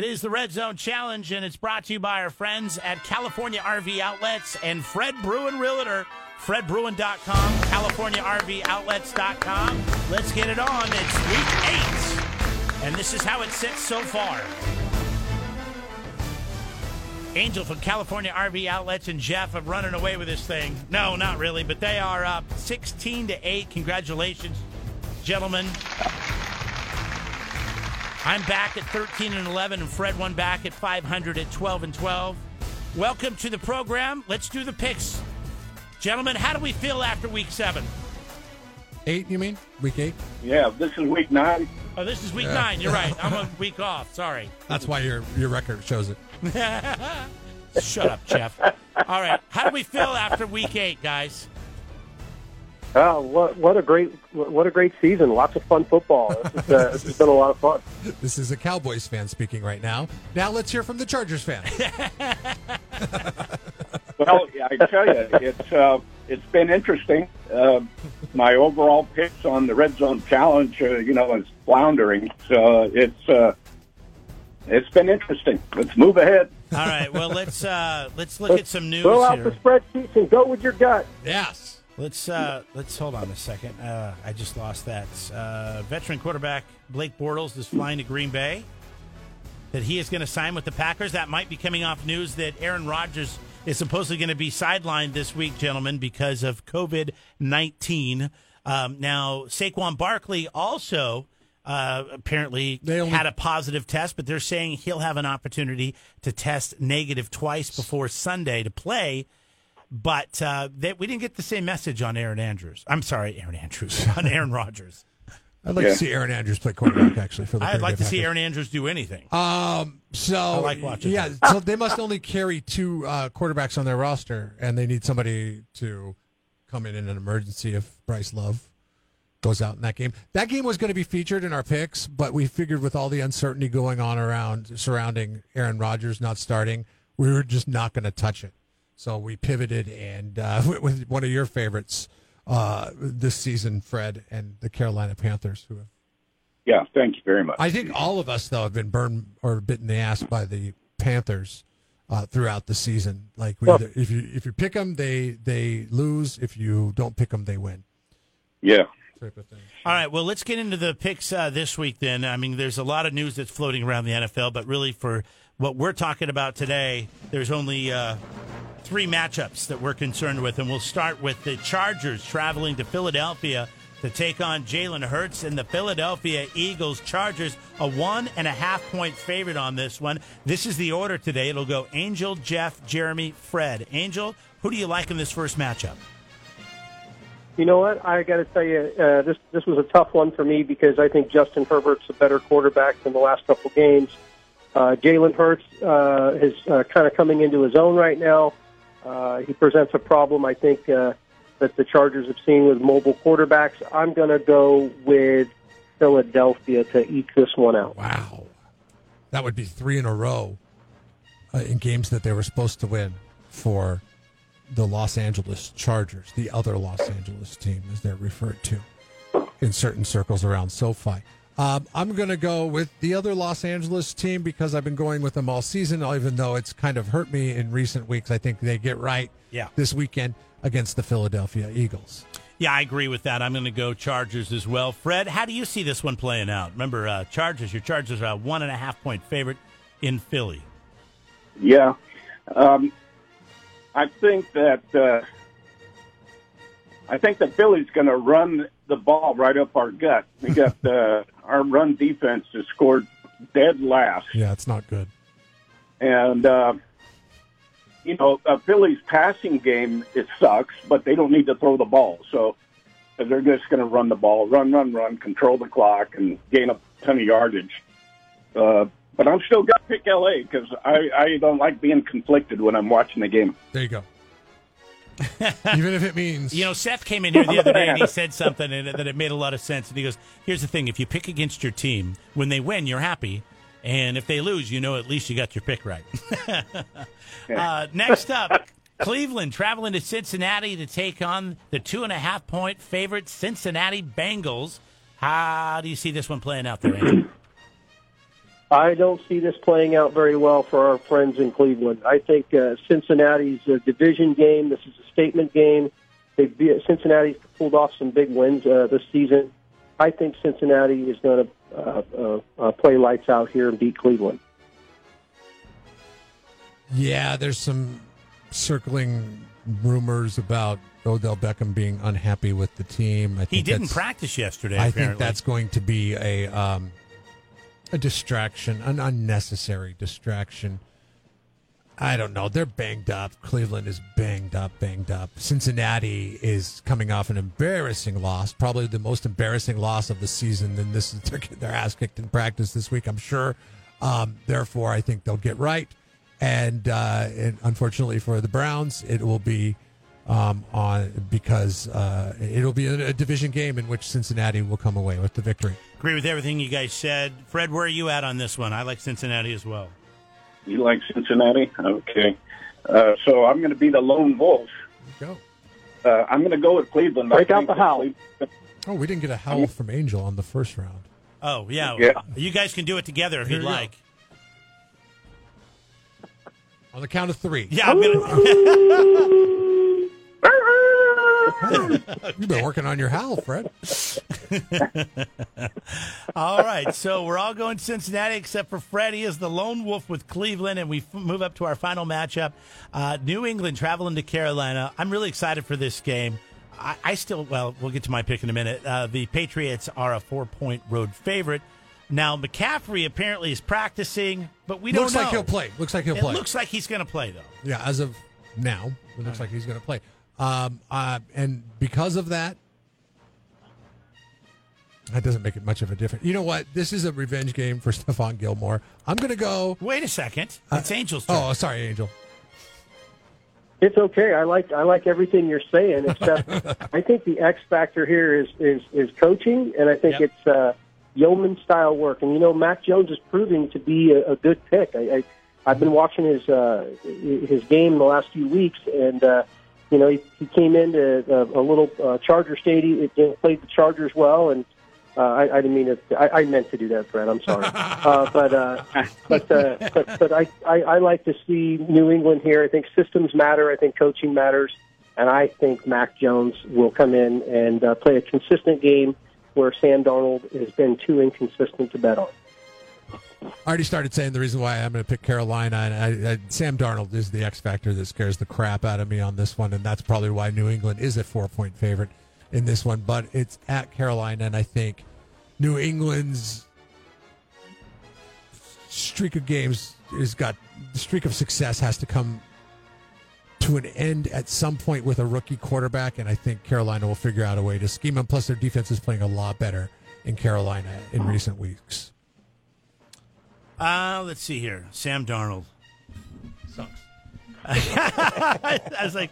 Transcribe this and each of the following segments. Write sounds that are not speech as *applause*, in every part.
It is the Red Zone Challenge, and it's brought to you by our friends at California RV Outlets and Fred Bruin Realtor. FredBruin.com, CaliforniaRVOutlets.com. Let's get it on. It's week eight, and this is how it sits so far. Angel from California RV Outlets and Jeff are running away with this thing. No, not really, but they are up 16 to 8. Congratulations, gentlemen. I'm back at 13 and 11, and Fred won back at 500 at 12 and 12. Welcome to the program. Let's do the picks. Gentlemen, how do we feel after week seven? Eight, you mean? Week eight? Yeah, this is week nine. Oh, this is week nine. You're right. I'm a *laughs* week off. Sorry. That's why your your record shows it. *laughs* Shut up, Jeff. All right. How do we feel after week eight, guys? Oh, what what a great what a great season! Lots of fun football. This, is, uh, *laughs* this has been a lot of fun. This is a Cowboys fan speaking right now. Now let's hear from the Chargers fan. *laughs* Well, I tell you, it's uh, it's been interesting. Uh, my overall picks on the red zone challenge, uh, you know, is floundering. So it's uh, it's been interesting. Let's move ahead. All right. Well, let's uh, let's look at some news Throw out here. the spreadsheets and go with your gut. yes. Let's uh, let's hold on a second. Uh, I just lost that. Uh, veteran quarterback Blake Bortles is flying to Green Bay. That he is going to sign with the Packers. That might be coming off news that Aaron Rodgers is supposedly going to be sidelined this week, gentlemen, because of COVID nineteen. Um, now Saquon Barkley also uh, apparently only- had a positive test, but they're saying he'll have an opportunity to test negative twice before Sunday to play but uh, that we didn't get the same message on Aaron Andrews. I'm sorry, Aaron Andrews *laughs* on Aaron Rodgers. I'd like Yeah. to see Aaron Andrews play quarterback actually for the I'd like Bay to see Aaron Andrews do anything. Um. So like watching Yeah. that. So they must only carry two uh, quarterbacks on their roster, and they need somebody to come in in an emergency if Bryce Love goes out in that game. That game was going to be featured in our picks, but we figured with all the uncertainty going on around surrounding Aaron Rodgers not starting, we were just not going to touch it. So we pivoted and uh, *laughs* with one of your favorites uh, this season, Fred, and the Carolina Panthers, who have Yeah, thank you very much. I think all of us though have been burned or bitten in the ass by the Panthers uh, throughout the season. Like we Well- either, if you if you pick them, they they lose. If you don't pick them, they win. yeah. Type of thing. All right, well, let's get into the picks uh, this week then. I mean, there's a lot of news that's floating around the NFL, but really for what we're talking about today, there's only uh, three matchups that we're concerned with, and we'll start with the Chargers traveling to Philadelphia to take on Jalen Hurts and the Philadelphia Eagles. Chargers a one and a half point favorite on this one. This is the order today. It'll go Angel, Jeff, Jeremy, Fred. Angel, who do you like in this first matchup? You know what? I got to tell you, uh, this this was a tough one for me because I think Justin Herbert's a better quarterback than the last couple games. Uh, Jalen Hurts uh, is uh, kind of coming into his own right now. Uh, he presents a problem, I think, uh, that the Chargers have seen with mobile quarterbacks. I'm going to go with Philadelphia to eke this one out. Wow, that would be three in a row uh, in games that they were supposed to win for the Los Angeles Chargers, the other Los Angeles team, as they're referred to in certain circles around SoFi. Um, I'm going to go with the other Los Angeles team because I've been going with them all season, even though it's kind of hurt me in recent weeks. I think they get right Yeah. this weekend against the Philadelphia Eagles. Yeah, I agree with that. I'm going to go Chargers as well. Fred, how do you see this one playing out? Remember, uh, Chargers, your Chargers are a one and a half point favorite in Philly. Yeah. Um, I think that uh, I think that Philly's going to run the ball right up our gut. We got *laughs* uh, our run defense has scored dead last, Yeah, it's not good. and uh, you know uh, Philly's passing game it sucks, but they don't need to throw the ball, so they're just going to run the ball, run, run, run, control the clock, and gain a ton of yardage. Uh, but I'm still going to pick LA because I, I don't like being conflicted when I'm watching the game. There you go. *laughs* Even if it means You know, Seth came in here the other day and he *laughs* said something and that it made a lot of sense. And he goes, "Here's the thing: if you pick against your team, when they win, you're happy, and if they lose, you know at least you got your pick right." *laughs* uh, next up, Cleveland traveling to Cincinnati to take on the two and a half point favorite Cincinnati Bengals. How do you see this one playing out there, Andy? *clears throat* I don't see this playing out very well for our friends in Cleveland. I think uh, Cincinnati's a division game. This is a statement game. They Cincinnati's pulled off some big wins uh, this season. I think Cincinnati is going to uh, uh, uh, play lights out here and beat Cleveland. Yeah, there's some circling rumors about Odell Beckham being unhappy with the team. I think He didn't practice yesterday. I apparently. think that's going to be a um, a distraction, an unnecessary distraction. I don't know. They're banged up. Cleveland is banged up, banged up. Cincinnati is coming off an embarrassing loss, probably the most embarrassing loss of the season. And this is *laughs* getting their ass kicked in practice this week, I'm sure. Um, therefore, I think they'll get right. And, uh, and unfortunately for the Browns, it will be um, on because uh, it'll be a, a division game in which Cincinnati will come away with the victory. Agree with everything you guys said. Fred, where are you at on this one? I like Cincinnati as well. You like Cincinnati? Okay. Uh, so I'm going to be the lone wolf. Go. Uh, I'm going to go with Cleveland. Break out the howl. Cleveland- Oh, we didn't get a howl from Angel on the first round. Oh, yeah. Yeah. You guys can do it together if Here you'd you go. like. On the count of three. Yeah, I'm gonna. *laughs* *laughs* You've been working on your howl, Fred. *laughs* all right, so we're all going Cincinnati except for Fred. He is the lone wolf with Cleveland, and we f- move up to our final matchup. Uh, New England traveling to Carolina. I'm really excited for this game. I, I still, well, we'll get to my pick in a minute. Uh, the Patriots are a four point road favorite. Now, McCaffrey apparently is practicing, but we don't Looks know. like he'll play. Looks like he'll It play. looks like he's going to play, though. yeah, as of now, it looks like he's going to play. Um, uh, and because of that, that doesn't make it much of a difference. You know what? This is a revenge game for *laughs* Stephon Gilmore. I'm going to go. Wait a second. It's Angels' turn. Oh, sorry, Angel. It's okay. I like I like everything you're saying, except *laughs* I think the X factor here is is, is coaching, and I think Yep. it's uh, yeoman style work. And you know, Mac Jones is proving to be a, a good pick. I, I I've been watching his uh, his game the last few weeks, and uh, you know he, he came into a, a little uh, Charger stadium, you know, played the Chargers well, and uh, I, I didn't mean it. I, I meant to do that, Fred. I'm sorry, *laughs* uh, but uh, but uh, but but I, I I like to see New England here. I think systems matter. I think coaching matters, and I think Mac Jones will come in and uh, play a consistent game where Sam Darnold has been too inconsistent to bet on. I already started saying the reason why I'm going to pick Carolina, and I, I, Sam Darnold is the X factor that scares the crap out of me on this one, and that's probably why New England is a four point favorite in this one. But it's at Carolina, and I think New England's streak of games has got the streak of success has to come to an end at some point with a rookie quarterback, and I think Carolina will figure out a way to scheme them. Plus, their defense is playing a lot better in Carolina in recent weeks. Uh, let's see here. Sam Darnold. Sucks. *laughs* I was like,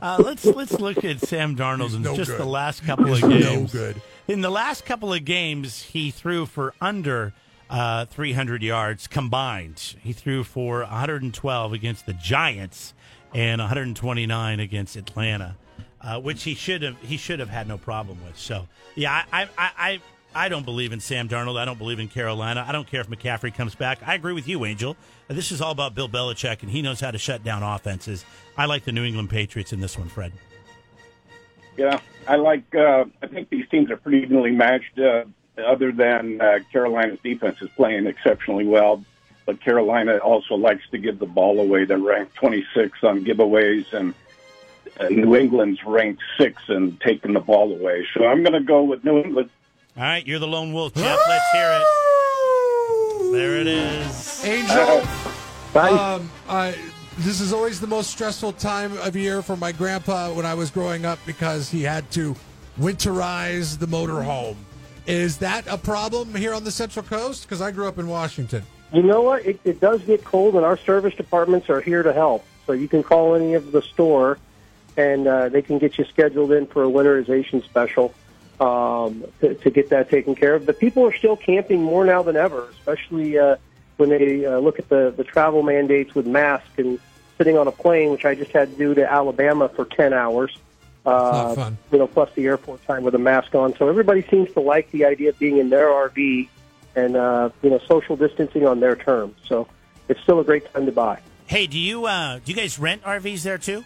uh, let's let's look at Sam Darnold in no just good. the last couple He's of no games. good. In the last couple of games, he threw for under uh, 300 yards combined. He threw for 112 against the Giants and 129 against Atlanta, uh, which he should have he should have had no problem with. So yeah, I I. I, I don't believe in Sam Darnold. I don't believe in Carolina. I don't care if McCaffrey comes back. I agree with you, Angel. This is all about Bill Belichick, and he knows how to shut down offenses. I like the New England Patriots in this one, Fred. Yeah, I like. Uh, I think these teams are pretty evenly matched. Uh, other than uh, Carolina's defense is playing exceptionally well, but Carolina also likes to give the ball away. They're ranked 26 on giveaways, and uh, New England's ranked six in taking the ball away. So I'm going to go with New England. All right, you're the lone wolf, Jeff. Let's hear it. There it is. Angel, I, um, I, this is always the most stressful time of year for my grandpa when I was growing up because he had to winterize the motorhome. Is that a problem here on the Central Coast? Because I grew up in Washington. you know what? It, it does get cold, and our service departments are here to help. So you can call any of the store, and uh, they can get you scheduled in for a winterization special um, to, to get that taken care of. But people are still camping more now than ever, especially uh, when they uh, look at the, the travel mandates with masks and sitting on a plane, which I just had to do to Alabama for 10 hours. Uh, not fun. You know, plus the airport time with a mask on. So everybody seems to like the idea of being in their RV and uh, you know social distancing on their terms. So it's still a great time to buy. Hey, do you uh, do you guys rent RVs there too?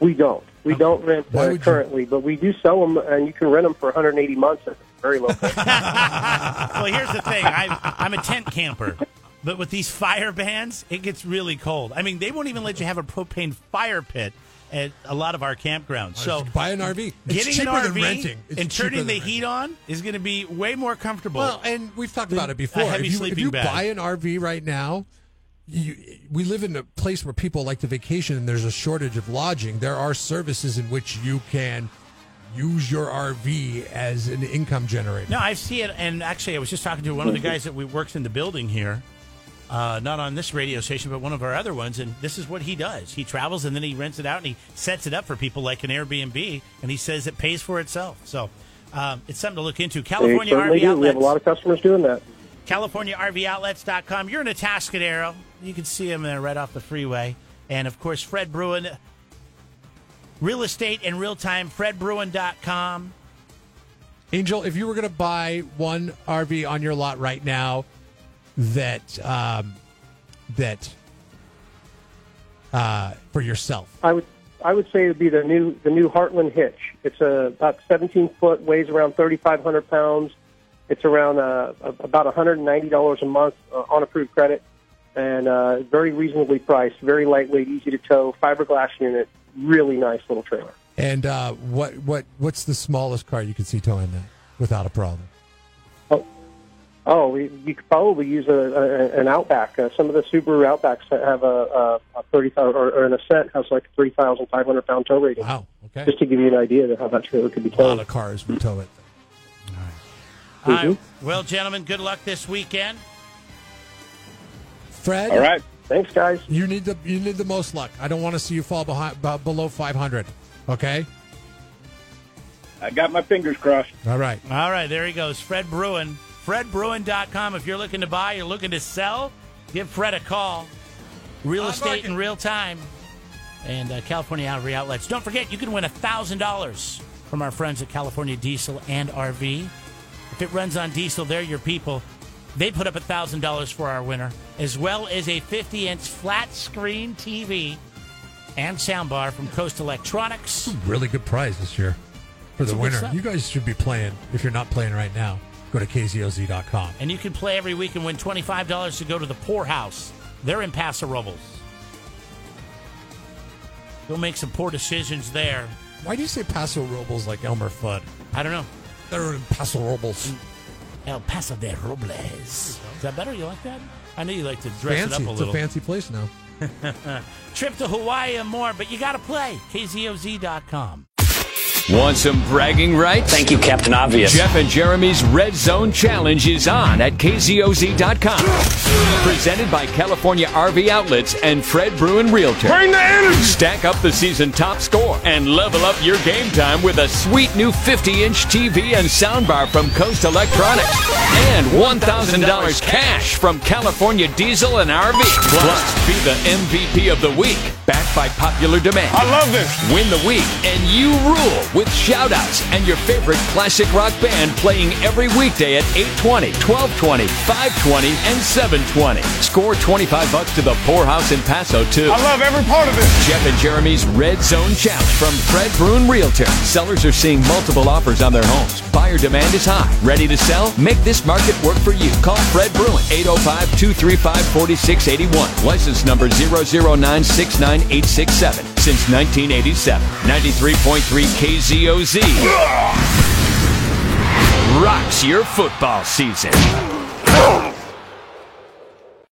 We don't. We don't rent uh, would you- currently, but we do sell them, and you can rent them for 180 months at a very low price. *laughs* well, here's the thing. I, I'm a tent camper, but with these fire bans, it gets really cold. I mean, they won't even let you have a propane fire pit at a lot of our campgrounds. So buy an RV. It's getting cheaper an than RV renting. It's and turning the heat on is going to be way more comfortable. Well, and we've talked about it before. heavy if you, if you bag. buy an RV right now, you, we live in a place where people like to vacation and there's a shortage of lodging. There are services in which you can use your RV as an income generator. No, I see it, and actually, I was just talking to one of the guys that we works in the building here, uh, not on this radio station, but one of our other ones, and this is what he does. He travels and then he rents it out and he sets it up for people like an Airbnb, and he says it pays for itself. So um, it's something to look into. California RV do. We have a lot of customers doing that. CaliforniaRVOutlets.com. You're in Atascadero. You can see him there right off the freeway. And of course, Fred Bruin, real estate in real time, fredbruin.com. Angel, if you were going to buy one RV on your lot right now, that um, that uh, for yourself, I would I would say it would be the new the new Heartland Hitch. It's a, about 17 foot, weighs around 3,500 pounds. It's around uh, about 190 dollars a month uh, on approved credit, and uh, very reasonably priced. Very lightweight, easy to tow, fiberglass unit. Really nice little trailer. and uh, what what what's the smallest car you could see towing that without a problem? Oh, we, you could probably use a, a, an Outback. Uh, some of the Subaru Outbacks that have a, a, a 30,000, or, or an Ascent has like a 3,500 pound tow rating. Wow, okay, Just to give you an idea of how that trailer could be towed. a lot towed. of cars would tow it. All right. Well, gentlemen, good luck this weekend. Fred, All right. Thanks, guys. you need the you need the most luck. I don't want to see you fall behind b- below 500. Okay, I got my fingers crossed. all right. All right, there he goes. Fred Bruin. FredBruin.com. If you're looking to buy, you're looking to sell, give Fred a call. Real I'm estate looking. in real time. And uh, California RV Outlets. Don't forget, you can win $1,000 from our friends at California Diesel and RV. If it runs on diesel, they're your people. They put up $1,000 for our winner, as well as a 50 inch flat screen TV and soundbar from Coast Electronics. Really good prize this year for the winner. You guys should be playing. If you're not playing right now, go to kzoz.com. And you can play every week and win $25 to go to the poorhouse. They're in Paso Robles. You'll make some poor decisions there. Why do you say Paso Robles like Elmer Fudd? I don't know. They're in Paso Robles. Mm. El Paso de Robles. Is that better? You like that? I know you like to dress Fancy. it up a little. It's little. a fancy place now. *laughs* Trip to Hawaii and more, but you got to play. KZOZ.com. Want some bragging rights? Thank you, Captain Obvious. Jeff and Jeremy's Red Zone Challenge is on at KZOZ.com. Presented by California RV Outlets and Fred Bruin Realtor. Bring the energy! Stack up the season top score and level up your game time with a sweet new 50 inch TV and soundbar from Coast Electronics. And $1,000 cash from California Diesel and RV. Plus, be the MVP of the week, backed by popular demand. I love this. Win the week, and you rule with shoutouts and your favorite classic rock band playing every weekday at 820, 1220, 520, and 720. Score 25 bucks to the poorhouse in Paso, too. I love every part of this. Jeff and Jeremy's Red Zone Challenge from Fred Bruin Realtor. Sellers are seeing multiple offers on their homes. Buyer demand is high. Ready to sell? Make this market work for you. Call Fred Bruin 805 235 4681. License number 0096987. Since 1987. 93.3 KZOZ. Rocks your football season.